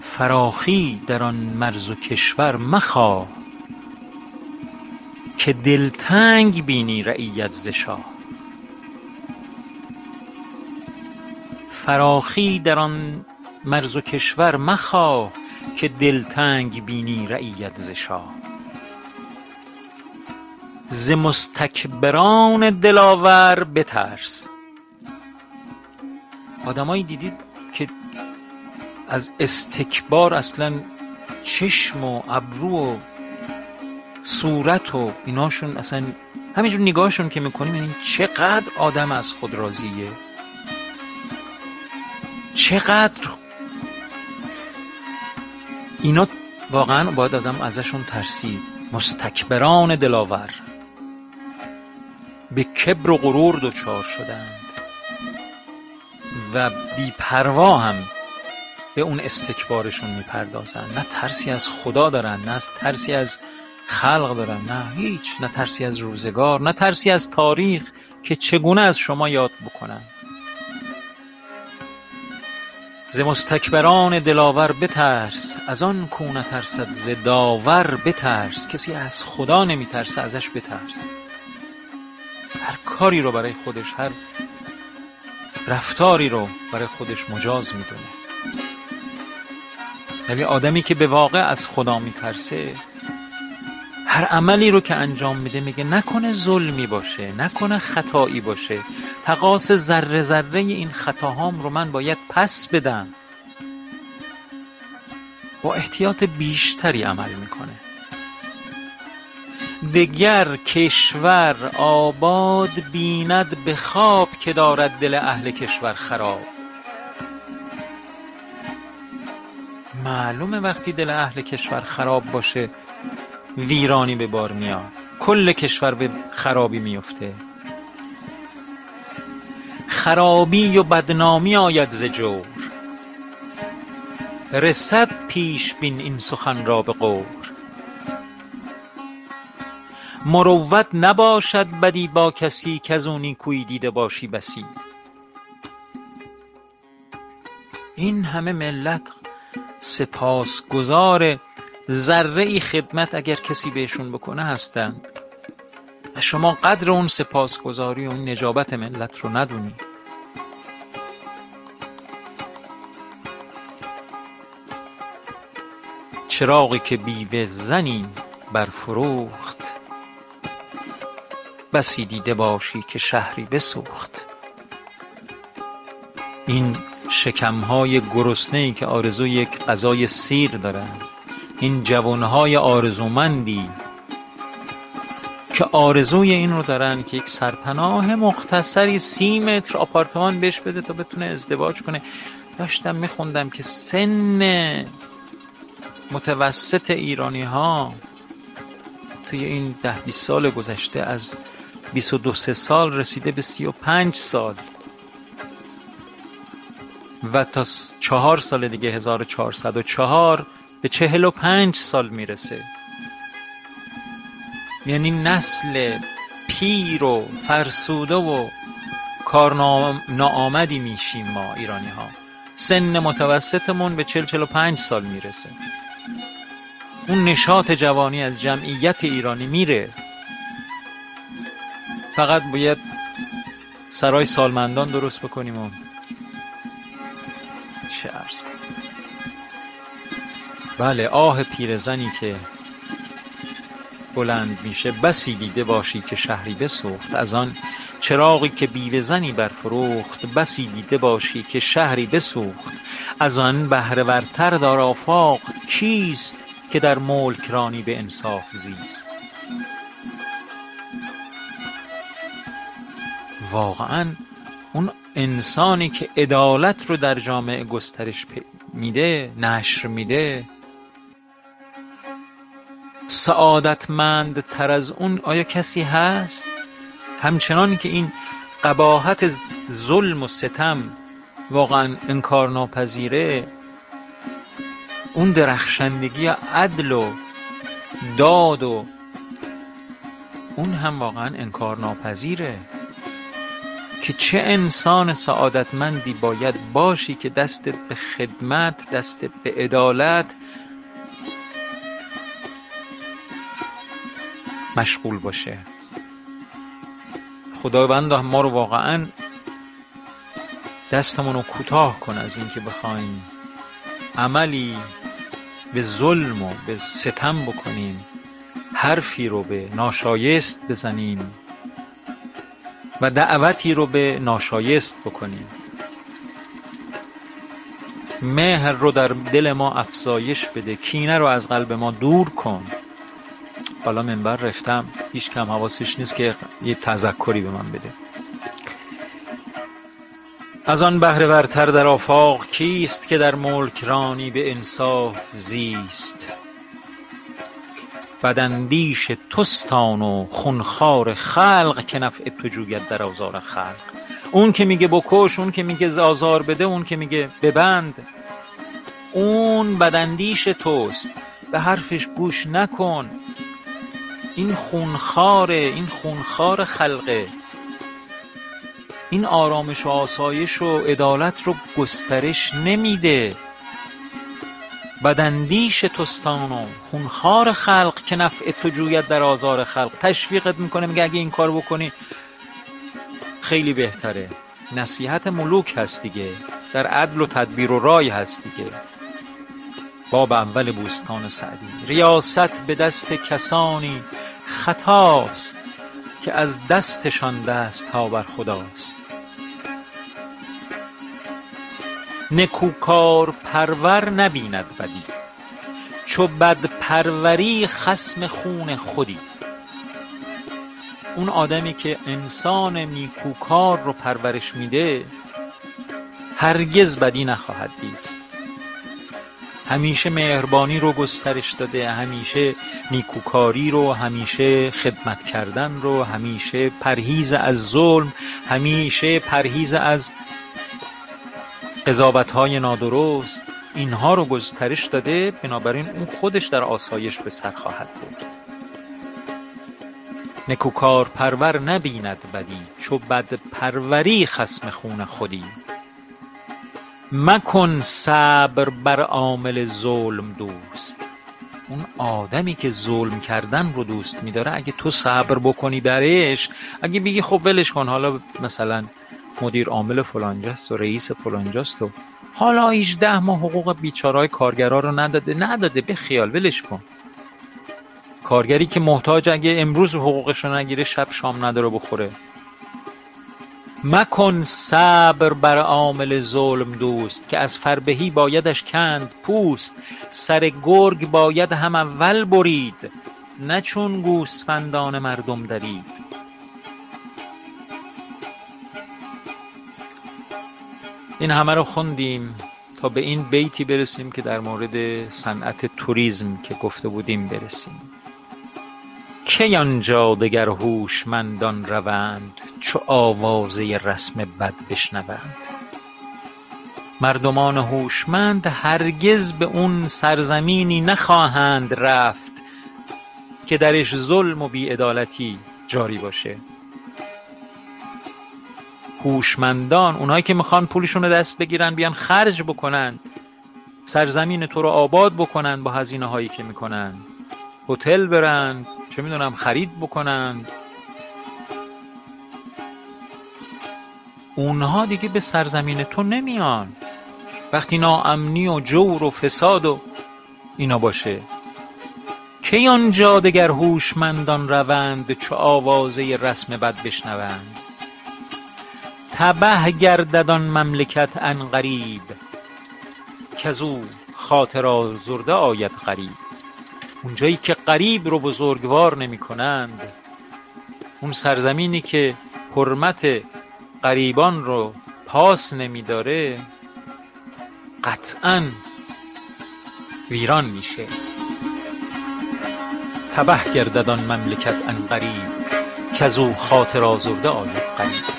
فراخی در آن مرز و کشور مخواه. که دلتنگ بینی رعیت ز شاه. فراخی در آن مرز و کشور مخواه که دلتنگ بینی رعیت ز شاه. ز مستکبران دلاور بترس. آدمایی دیدید که از استکبار اصلا چشم و ابرو و صورت و ایناشون اصلا همینجور نگاهشون که می‌کنیم این چقدر آدم از خود راضیه؟ چقدر؟ اینا واقعا باید آدم ازشون ترسید مستکبران دلاور. به کبر و غرور دچار شدند. و بیپروا هم به اون استکبارشون می‌پردازن نه ترسی از خدا دارن نه ترسی از خلق دارن. نه هیچ. نه ترسی از روزگار نه ترسی از تاریخ که چگونه از شما یاد بکنن. ز مستکبران دلاور بترس از آن کو نترسد ز داور بترس. کسی از خدا نمیترسه ازش بترس. هر کاری رو برای خودش هر رفتاری رو برای خودش مجاز می‌دونه. ولی آدمی که به واقع از خدا میترسه هر عملی رو که انجام میده میگه نکنه ظلمی باشه نکنه خطایی باشه. تقاس ذره ذره این خطاهام رو من باید پس بدم. با احتیاط بیشتری عمل می‌کنه. دگر کشور آباد بیند به خواب که دارد دل اهل کشور خراب. معلومه وقتی دل اهل کشور خراب باشه ویرانی به بار میاد. کل کشور به خرابی میفته. خرابی و بدنامی آید ز جور. رسد پیش بین این سخن را به قور مروت نباشد بدی با کسی کز او نیکویی دیده باشی بسی. این همه ملت سپاسگزار ذره ای خدمت اگر کسی بهشون بکنه هستند و شما قدر اون سپاسگزاری و اون نجابت ملت رو ندونی. چراغی که بیوه زنی برفروخت. بسی دیده باشی که شهری بسوخت. این شکمهای گرسنه ای که آرزوی یک غذای سیر دارند این جوانهای آرزومندی که آرزوی این رو دارن که یک سرپناه مختصری سی متر آپارتمان بهش بده تا بتونه ازدواج کنه. داشتم میخوندم که سن متوسط ایرانی ها توی این ده بیست سال گذشته از 22 سال رسیده به 35 سال. و تا چهار سال دیگه 1404 به چهل و پنج سال می‌رسه. یعنی نسل پیر و فرسوده و کار ناآمدی میشیم ما ایرانی ها سن متوسطمون به چل چل و پنج سال می‌رسه. اون نشاط جوانی از جمعیت ایرانی میره. فقط باید سرای سالمندان درست بکنیم و چه بله آه پیرزنی که بلند میشه بسی دیده باشی که شهری بسوخت. از آن چراغی که بیوه زنی برفروخت بسی دیده باشی که شهری بسوخت. از آن بهره ورتر دار آفاق کیست که در ملک رانی به انصاف زیست؟ واقعا اون انسانی که عدالت رو در جامعه گسترش میده نشر میده سعادتمند تر از اون آیا کسی هست؟ همچنان که این قباحت ظلم و ستم واقعا انکار ناپذیره اون درخشندگی عدل و داد و اون هم واقعا انکار ناپذیره. که چه انسان سعادتمندی باید باشی که دستت به خدمت دستت به عدالت مشغول باشه. خداوند ما رو واقعا دستمون رو کوتاه کن از اینکه بخوایم عملی به ظلم و به ستم بکنیم حرفی رو به ناشایست بزنیم و دعوتی رو به ناشایست بکنیم. مهر رو در دل ما افزایش بده کینه رو از قلب ما دور کن. حالا منبر رفتم. هیچ کم حواسش نیست که یه تذکری به من بده. از آن بهره ورتر در آفاق کیست که در ملک رانی به انصاف زیست؟ بداندیش توست آن و خون خوار خلق که نفع تو جوید در آزار خلق. اون که میگه بکش اون که میگه آزار بده اون که میگه ببند. اون بداندیش توست. به حرفش گوش نکن. این خونخواره این خونخوار خلقه. این آرامش و آسایش و عدالت رو گسترش نمیده. بداندیش توستان و خونخوار خلق که نفع تو جوید در آزار خلق. تشویقت می‌کنه میگه اگه این کار بکنی خیلی بهتره. نصیحت ملوک هست دیگه. در عدل و تدبیر و رای هست دیگه. باب اول بوستان سعدی. ریاست به دست کسانی خطاست که از دستشان دست ها بر خداست. نکوکار پرور نبیند بدی چو بد پروری خصم خون خودی. اون آدمی که انسان نیکوکار رو پرورش میده هرگز بدی نخواهد دید. همیشه مهربانی رو گسترش داده همیشه نیکوکاری رو همیشه خدمت کردن رو همیشه پرهیز از ظلم همیشه پرهیز از قضاوت های نادرست. اینها رو گسترش داده بنابراین اون خودش در آسایش به سر خواهد بود. نکوکار پرور نبیند بدی چو بد پروری خصم خون خودی. مکن صبر بر عامل ظلم دوست. اون آدمی که ظلم کردن رو دوست میداره اگه تو صبر بکنی درش اگه بگی خب ولش کن حالا مثلا مدیر عامل فلانجاست و رئیس فلانجاست و حالا 18 ماه حقوق بیچارهای کارگرا رو نداده. نداده به خیال ولش کن. کارگری که محتاج اگه امروز حقوقش رو نگیره شب شام نداره بخوره. مکن صبر بر عامل ظلم دوست که از فربهی بایدش کند پوست. سر گرگ باید هم اول برید نه چون گوسفندان مردم درید. این همه رو خوندیم تا به این بیتی برسیم که در مورد صنعت توریسم که گفته بودیم برسیم. کی آنجا دگر هوشمندان روند چو آوازه رسم بد بشنوند؟ مردمان هوشمند هرگز به اون سرزمینی نخواهند رفت که درش ظلم و بیعدالتی جاری باشه. هوشمندان اونایی که می‌خوان پولشون رو دست بگیرن بیان خرج بکنن سرزمین تو رو آباد بکنن با هزینه هایی که می‌کنن. هتل برن چه می‌دونم خرید بکنن. اونها دیگه به سرزمین تو نمیان. وقتی ناامنی و جور و فساد و اینا باشه. کی آنجا دگر هوشمندان روند چو آوازه رسم بد بشنوند؟ تبه گردد آن مملکت عن قریب کزو خاطر آزرده آید غریب. اونجایی که غریب رو بزرگوار نمی کنند اون سرزمینی که حرمت غریبان رو پاس نمیداره قطعا ویران میشه. تبه گردد آن مملکت عن قریب کزو خاطر آزرده آید غریب.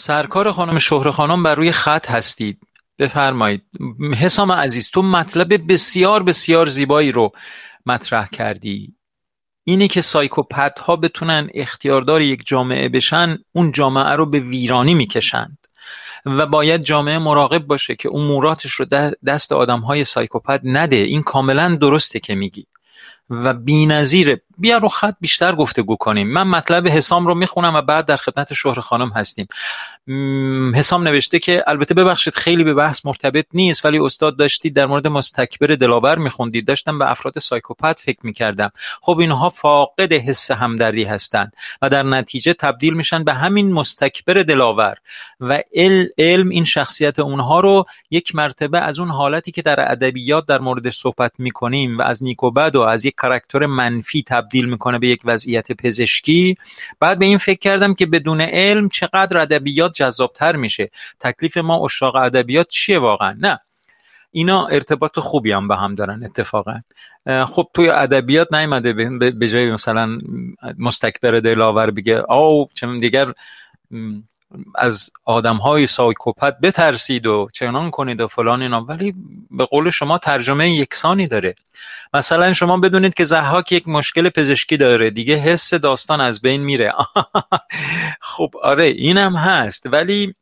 سرکار خانم شهره خانم بر روی خط هستید. بفرمایید. حسام عزیز تو مطلب بسیار بسیار زیبایی رو مطرح کردی. اینه که سایکوپت ها بتونن اختیاردار یک جامعه بشن اون جامعه رو به ویرانی می‌کشند. و باید جامعه مراقب باشه که اموراتش رو دست آدم های سایکوپت نده. این کاملا درسته که میگی. و بی‌نظیره. بیا رو خط بیشتر گفتگو کنیم. من مطلب حسام رو می‌خونم و بعد در خدمت شهر خانم هستیم. حسام نوشته که البته ببخشید خیلی به بحث مرتبط نیست ولی استاد داشتید در مورد مستکبر دلاور میخوندید. داشتم به افراد سایکوپت فکر می‌کردم. خب اینها فاقد حس همدردی هستند و در نتیجه تبدیل میشن به همین مستکبر دلاور و علم این شخصیت اونها رو یک مرتبه از اون حالتی که در ادبیات در مورد صحبت می‌کنیم و از نیک و بد و از یک کاراکتر منفی تبدیل می‌کنه به یک وضعیت پزشکی. بعد به این فکر کردم که بدون علم چقدر ادبیات جذابتر میشه. تکلیف ما اشاق ادبیات چیه واقعا؟ نه. اینا ارتباط خوبی هم به هم دارن اتفاقا. خب توی ادبیات نیومده به جای مثلا مستکبر دلاور بگه او چون دیگر از آدم های سایکوپت بترسید و چنان کنید و فلان اینا. ولی به قول شما ترجمه یکسانی داره. مثلا شما بدونید که زحاک یک مشکل پزشکی داره. دیگه حس داستان از بین میره. *laughs* خب آره اینم هست. ولی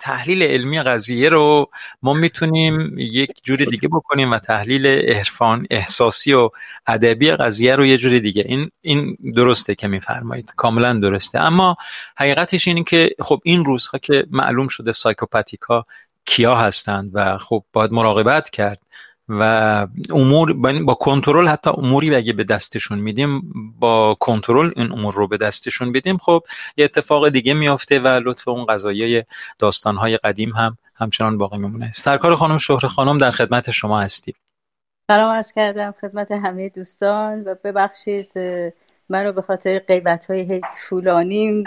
تحلیل علمی قضیه رو ما می‌تونیم یک جور دیگه بکنیم و تحلیل عرفان احساسی و ادبی قضیه رو یه جور دیگه. این این درسته که میفرمایید. کاملا درسته. اما حقیقتش اینه که خب این روزها که معلوم شده سایکوپاتیکا کیا هستند و خب باید مراقبت کرد. و امور با کنترل حتی اموری اگه به دستشون میدیم با کنترل این امور رو به دستشون بدیم خب یه اتفاق دیگه میافته و لطف اون قضایای داستانهای قدیم هم همچنان باقی میمونه. سرکار خانم شهر خانم در خدمت شما هستیم. سلام عرض کردم خدمت همه دوستان و ببخشید منو به خاطر قیبت های طولانی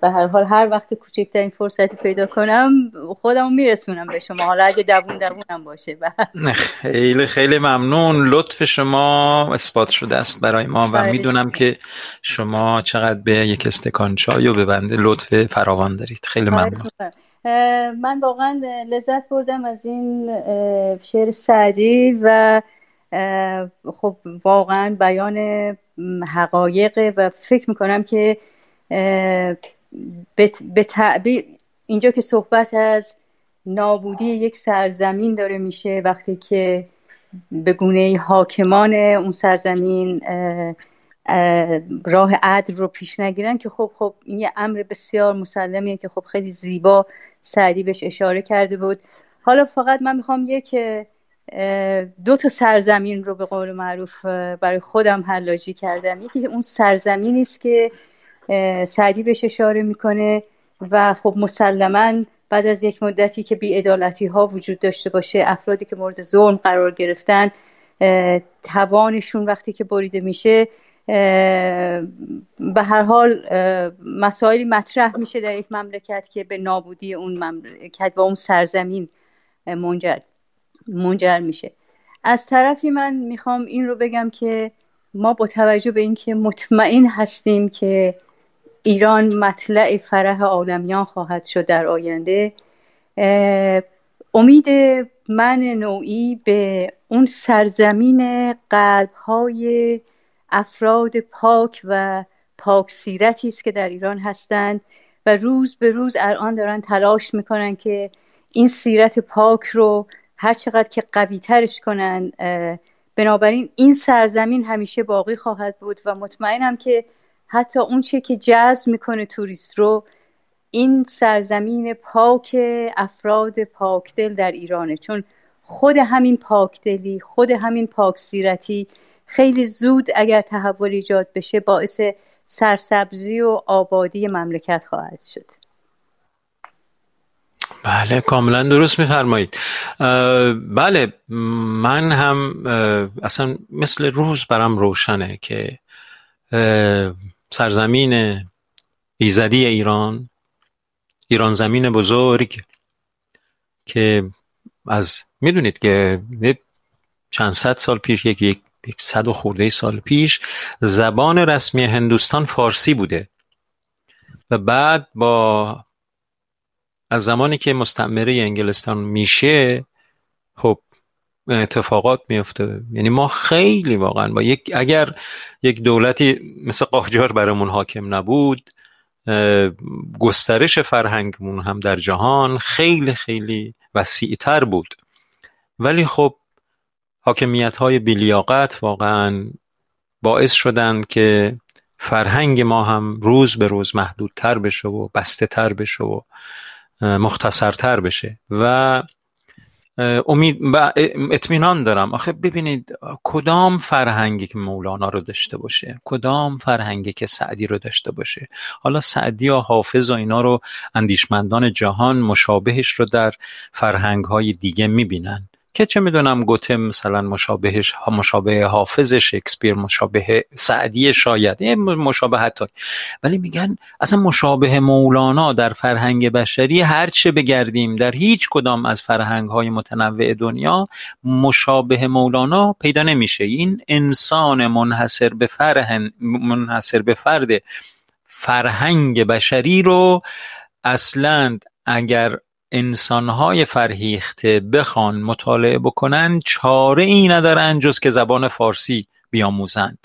به هر حال هر وقت کوچکترین فرصتی پیدا کنم خودمو میرسونم به شما. حالا اگه دوون دوونم باشه خیلی خیلی ممنون. لطف شما اثبات شده است برای ما و می‌دونم که شما چقدر به یک استکان چای و به بنده لطف فراوان دارید. خیلی ممنون. من واقعا لذت بردم از این شعر سعدی و خب واقعا بیان حقایق و فکر می‌کنم که به تعبیر اینجا که صحبت از نابودی یک سرزمین داره میشه وقتی که به گونه حاکمان اون سرزمین راه عدل رو پیش نگیرن که خب خب این یه امر بسیار مسلمیه که خب خیلی زیبا سعدی بهش اشاره کرده بود. حالا فقط من می‌خوام یک دو تا سرزمین رو به قول معروف برای خودم حلاجی کردم. یکی اون سرزمینی است که سعدی بهش اشاره می‌کنه و خب مسلما بعد از یک مدتی که بیعدالتی ها وجود داشته باشه افرادی که مورد ظلم قرار گرفتن توانشون وقتی که بریده میشه به هر حال مسائلی مطرح میشه در یک مملکت که به نابودی اون مملکت و اون سرزمین منجر منجر میشه. از طرفی من می‌خوام این رو بگم که ما با توجه به اینکه مطمئن هستیم که ایران مطلع فرح عالمیان خواهد شد در آینده. امید من نوعی به اون سرزمین قلب های افراد پاک و پاک سیرتی است که در ایران هستند و روز به روز الان دارن تلاش می‌کنن که این سیرت پاک رو هر چقدر که قوی ترش کنن بنابراین این سرزمین همیشه باقی خواهد بود و مطمئنم که حتی اون چه که جذب می‌کنه توریست رو این سرزمین پاک افراد پاکدل در ایرانه. چون خود همین پاکدلی خود همین پاک سیرتی خیلی زود اگر تحول ایجاد بشه باعث سرسبزی و آبادی مملکت خواهد شد. بله کاملا درست میفرمایید. بله من هم اصلا مثل روز برام روشنه که سرزمین ایزدی ایران ایران زمین بزرگ که از می‌دونید که چند صد سال پیش یک یک صد و خورده سال پیش زبان رسمی هندوستان فارسی بوده و بعد با از زمانی که مستعمره انگلستان میشه خب اتفاقات میفته. یعنی ما خیلی واقعا با یک اگر یک دولتی مثل قاجار برامون حاکم نبود گسترش فرهنگمون هم در جهان خیلی خیلی وسیعتر بود. ولی خب حاکمیت های بیلیاقت واقعا باعث شدند که فرهنگ ما هم روز به روز محدودتر بشه و بسته تر بشه و مختصرتر بشه. و امید و اطمینان دارم. آخه ببینید کدام فرهنگی که مولانا رو داشته باشه؟ کدام فرهنگی که سعدی رو داشته باشه؟ حالا سعدی و حافظ و اینا رو اندیشمندان جهان مشابهش رو در فرهنگ های دیگه می‌بینن. که چه می‌دونم گوته مثلا مشابهش مشابه حافظ شکسپیر مشابه سعدی شاید مشابه حتی. ولی میگن اصلا مشابه مولانا در فرهنگ بشری هر چه بگردیم در هیچ کدام از فرهنگ های متنوع دنیا مشابه مولانا پیدا نمیشه. این انسان منحصر به فرهن منحصر به فرد فرهنگ بشری رو اصلا اگر انسانهای فرهیخته بخوان مطالعه بکنن چاره ای ندارن جز که زبان فارسی. بیاموزند.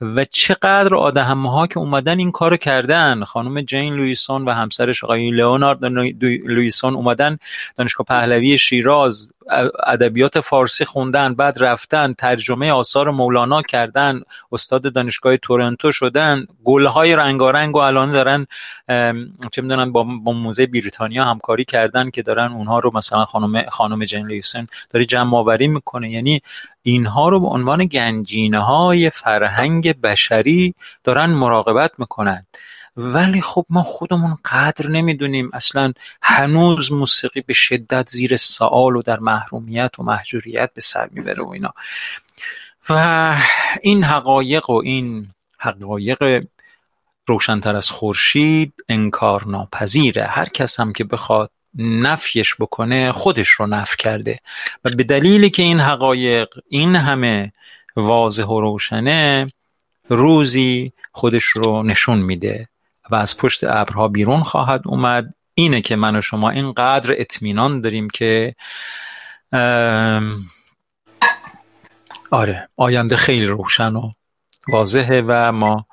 و چقدر ها که اومدن این کارو کردن خانم جین لویسون و همسرش آقای لئونارد لویسون اومدن دانشگاه پهلوی شیراز ادبیات فارسی خوندن بعد رفتن ترجمه آثار مولانا کردن استاد دانشگاه تورنتو شدن گلهای رنگارنگ و الان دارن چه می‌دونن با, با موزه بریتانیا همکاری کردن که دارن اونها رو مثلا خانم خانم جین لیوسن داره جمع آوری می‌کنه. یعنی اینها رو به عنوان گنجینه های فرهنگ بشری دارن مراقبت می‌کنن. ولی خب ما خودمون قدر نمی‌دونیم. اصلا هنوز موسیقی به شدت زیر سوال و در محرومیت و محجوریت به سر می‌بره و اینا. و این حقایق و این حقایق روشنتر از خورشید انکار ناپذیره. هر کس هم که بخواد نفیش بکنه خودش رو نف کرده. و به دلیلی که این حقایق این همه واضح و روشنه روزی خودش رو نشون میده و از پشت ابرها بیرون خواهد اومد. اینه که من و شما اینقدر اطمینان داریم که آره آینده خیلی روشن و واضحه و ما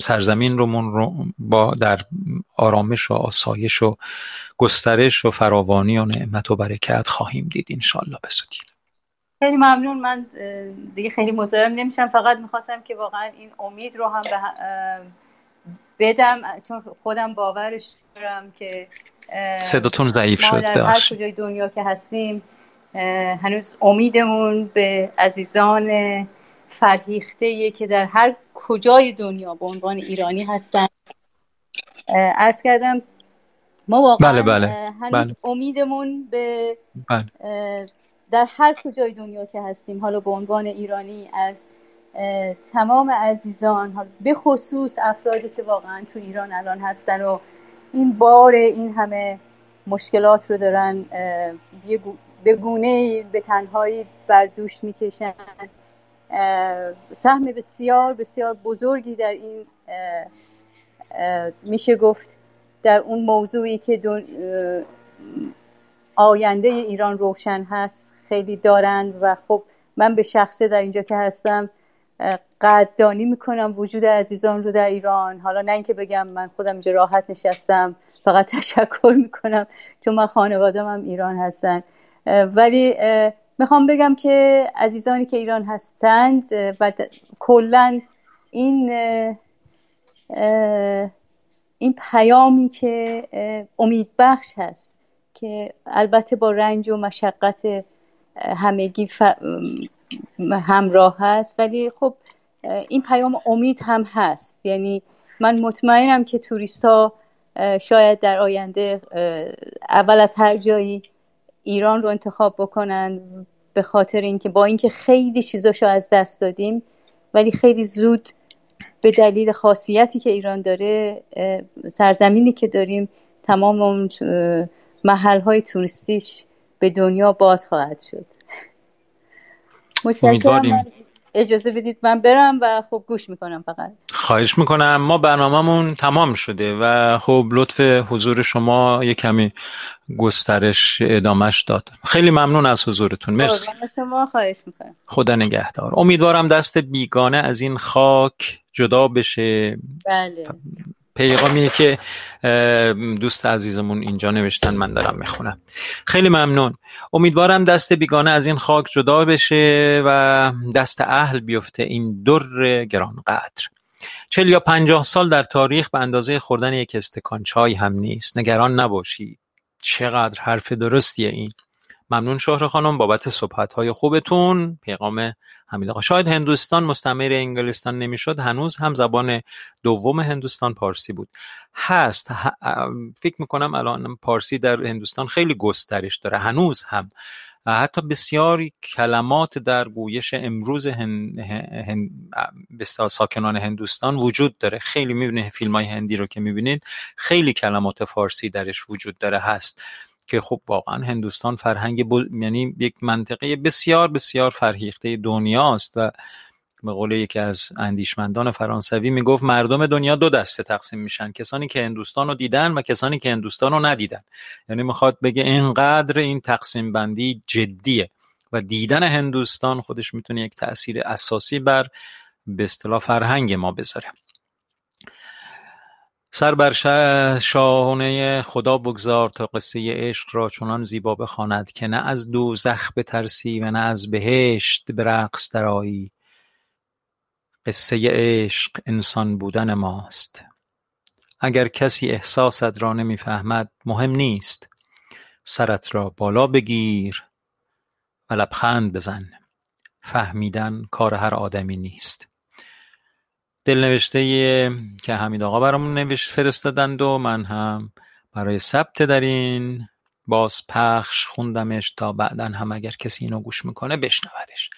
سرزمین رو با در آرامش و آسایش و گسترش و فراوانی و نعمت و برکت خواهیم دید انشالله بسودید خیلی ممنون. من دیگه خیلی مزاحم نمیشم. فقط می‌خواستم که واقعا این امید رو هم بدم. چون خودم باورش دارم که صداتون ضعیف شد. در هر کجای دنیا که هستیم هنوز امیدمون به عزیزان فرهیخته که در هر کجای دنیا به عنوان ایرانی هستن عرض کردم ما واقعا بله بله. هنوز بله. امیدمون به بله. در هر کجای دنیا که هستیم حالا به عنوان ایرانی از تمام عزیزان به خصوص افرادی که واقعا تو ایران الان هستن و این بار این همه مشکلات رو دارن به گونه به تنهایی بر دوش می‌کشن سهم بسیار بسیار بزرگی در این میشه گفت در اون موضوعی که آینده ایران روشن هست خیلی دارند و خب من به شخصه در اینجا که هستم قدردانی می‌کنم وجود عزیزان رو در ایران. حالا نه اینکه بگم من خودم اینجا راحت نشستم فقط *laughs* تشکر می‌کنم چون من خانوادم هم ایران هستن. ولی می‌خوام بگم که عزیزانی که ایران هستند و کلا این این پیامی که امید بخش هست که البته با رنج و مشقت همگی همراه هست ولی خب این پیام امید هم هست. یعنی من مطمئنم که توریست ها شاید در آینده اول از هر جایی ایران رو انتخاب بکنن به خاطر اینکه با اینکه خیلی چیزاشو از دست دادیم ولی خیلی زود به دلیل خاصیتی که ایران داره سرزمینی که داریم تمام اون محل های توریستیش به دنیا باز خواهد شد. متشکرم. اجازه بدید من برم و خب گوش می‌کنم فقط. خواهش می‌کنم. ما برنامهمون تمام شده و خب لطف حضور شما یه کمی گسترش ادامش داد. خیلی ممنون از حضورتون. مرسی. شما. خواهش می‌کنم. خدا نگهدار. امیدوارم دست بیگانه از این خاک جدا بشه. بله. پیغامیه که دوست عزیزمون اینجا نوشتن من دارم می‌خونم. خیلی ممنون. امیدوارم دست بیگانه از این خاک جدا بشه و دست اهل بیفته این در گرانقدر چل یا پنجاه سال در تاریخ به اندازه خوردن یک استکان چای هم نیست. نگران نباشید. چقدر حرف درستیه این. ممنون شهر خانم بابت صحبت های خوبتون. پیغام حمید آقا. شاید هندوستان مستمر انگلستان نمی‌شد هنوز هم زبان دوم هندوستان پارسی بود. هست. فکر می‌کنم الان پارسی در هندوستان خیلی گسترش داره. هنوز هم. حتی بسیاری کلمات در گویش امروز هن... هن... ساکنان هندوستان وجود داره. خیلی می‌بینه فیلم های هندی رو که می‌بینید خیلی کلمات فارسی درش وجود داره. هست. که خب واقعا هندوستان فرهنگ یعنی یک منطقه بسیار بسیار فرهیخته دنیاست و به قول یکی از اندیشمندان فرانسوی می‌گفت مردم دنیا دو دسته تقسیم میشن کسانی که هندوستان رو دیدن و کسانی که هندوستان رو ندیدن. یعنی می‌خواد بگه اینقدر این تقسیم بندی جدیه و دیدن هندوستان خودش می‌تونه یک تاثیر اساسی بر به اصطلاح فرهنگ ما بذاره. سر بر شاهانه خدا بگذار تا قصه عشق را چنان زیبا بخواند که نه از دوزخ بترسی و نه از بهشت به رقص درآیی. قصه عشق انسان بودن ماست. اگر کسی احساست را نمی‌فهمد مهم نیست. سرت را بالا بگیر و لبخند بزن. فهمیدن کار هر آدمی نیست. دلنوشته که حمید آقا برامون نوشت فرستادند و من هم برای ثبت در این باز پخش خوندمش تا بعدا هم اگر کسی اینو گوش می‌کنه بشنودش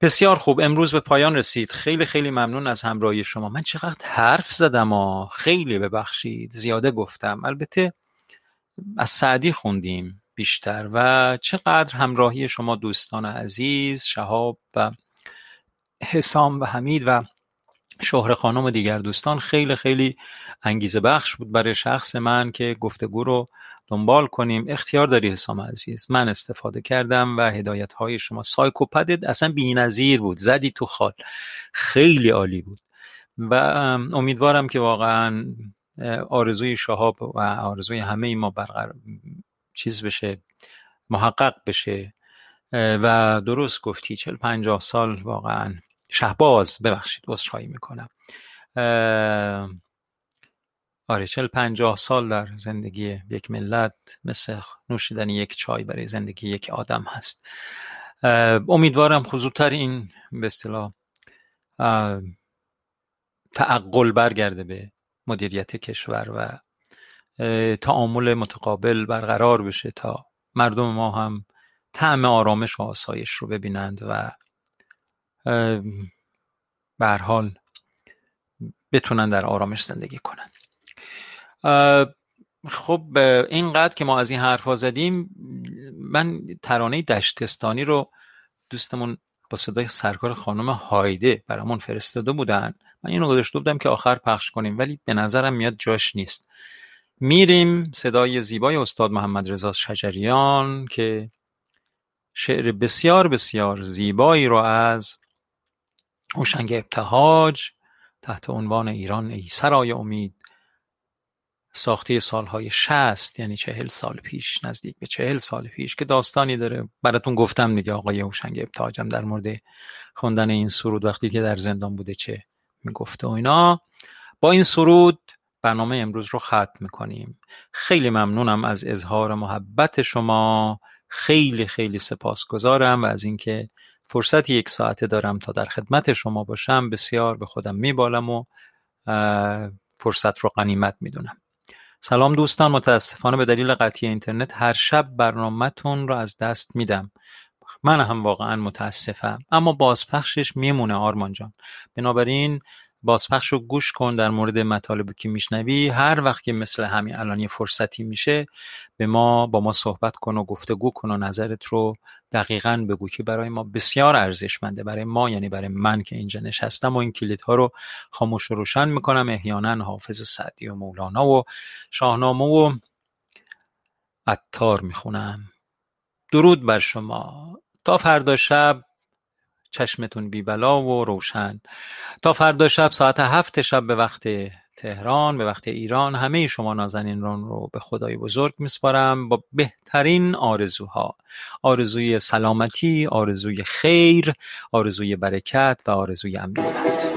بسیار خوب. امروز به پایان رسید. خیلی خیلی ممنون از همراهی شما. من چقدر حرف زدم و خیلی ببخشید. زیاده گفتم. البته از سعدی خوندیم بیشتر و چقدر همراهی شما دوستان عزیز شهاب و حسام و حمید و شهر خانم و دیگر دوستان خیلی خیلی انگیزه بخش بود برای شخص من که گفتگو رو دنبال کنیم. اختیار داری حسام عزیز. من استفاده کردم و هدایت های شما سایکوپدت اصلا نظیر بود. زدی تو خال خیلی عالی بود. و امیدوارم که واقعا آرزوی شهاب و آرزوی همه ما برقرار چیز بشه محقق بشه. و درست گفتی. چل پنجاه سال واقعا شهباز ببخشید عذرخواهی می‌کنم. آره چل پنجاه سال در زندگی یک ملت مثل نوشیدن یک چای برای زندگی یک آدم هست. امیدوارم خضوبتر این به اصطلاح تعقل برگرده به مدیریت کشور و تعامل متقابل برقرار بشه تا مردم ما هم طعم آرامش و آسایش رو ببینند و به حال بتونن در آرامش زندگی کنند خب اینقدر که ما از این حرفا زدیم من ترانه دشتستانی رو دوستمون با صدای سرکار خانم هایده برامون فرستاده بودن. من اینو گذاشته بودم که آخر پخش کنیم ولی به نظرم میاد جاش نیست. میریم صدای زیبای استاد محمد رضا شجریان که شعر بسیار بسیار زیبایی رو از اوشنگ ابتهاج تحت عنوان ایران ای سرای امید ساخته سالهای شست یعنی چهل سال پیش نزدیک به چهل سال پیش که داستانی داره. براتون گفتم دیگه آقای هوشنگ ابتهاجم در مورد خوندن این سرود وقتی که در زندان بوده چه می‌گفته و اینا. با این سرود برنامه امروز رو ختم می‌کنیم. خیلی ممنونم از اظهار محبت شما. خیلی خیلی سپاسگزارم و از اینکه فرصت یک ساعته دارم تا در خدمت شما باشم. بسیار به خودم میبالم و فرصت رو غنیمت می‌دونم. سلام دوستان متاسفانه به دلیل قطعی اینترنت هر شب برنامهتون رو از دست میدم. من هم واقعا متاسفم اما بازپخشش میمونه آرمان جان. بنابراین بازپخش رو گوش کن در مورد مطالبی که میشنوی. هر وقت که مثل همین الان یه فرصتی میشه به ما با ما صحبت کن و گفتگو کن و نظرت رو دقیقا بگو که برای ما بسیار ارزشمنده. برای ما یعنی برای من که اینجا نشستم و این کلیدها رو خاموش و روشن می‌کنم. احیانا حافظ و سعدی و مولانا و شاهنامه و عطار می‌خونم. درود بر شما. تا فردا شب چشمتون بیبلا و روشن. تا فردا شب ساعت هفت شب به وقت تهران به وقت ایران همه شما نازنین رو به خدای بزرگ میسپارم با بهترین آرزوها. آرزوی سلامتی آرزوی خیر آرزوی برکت و آرزوی امنیت.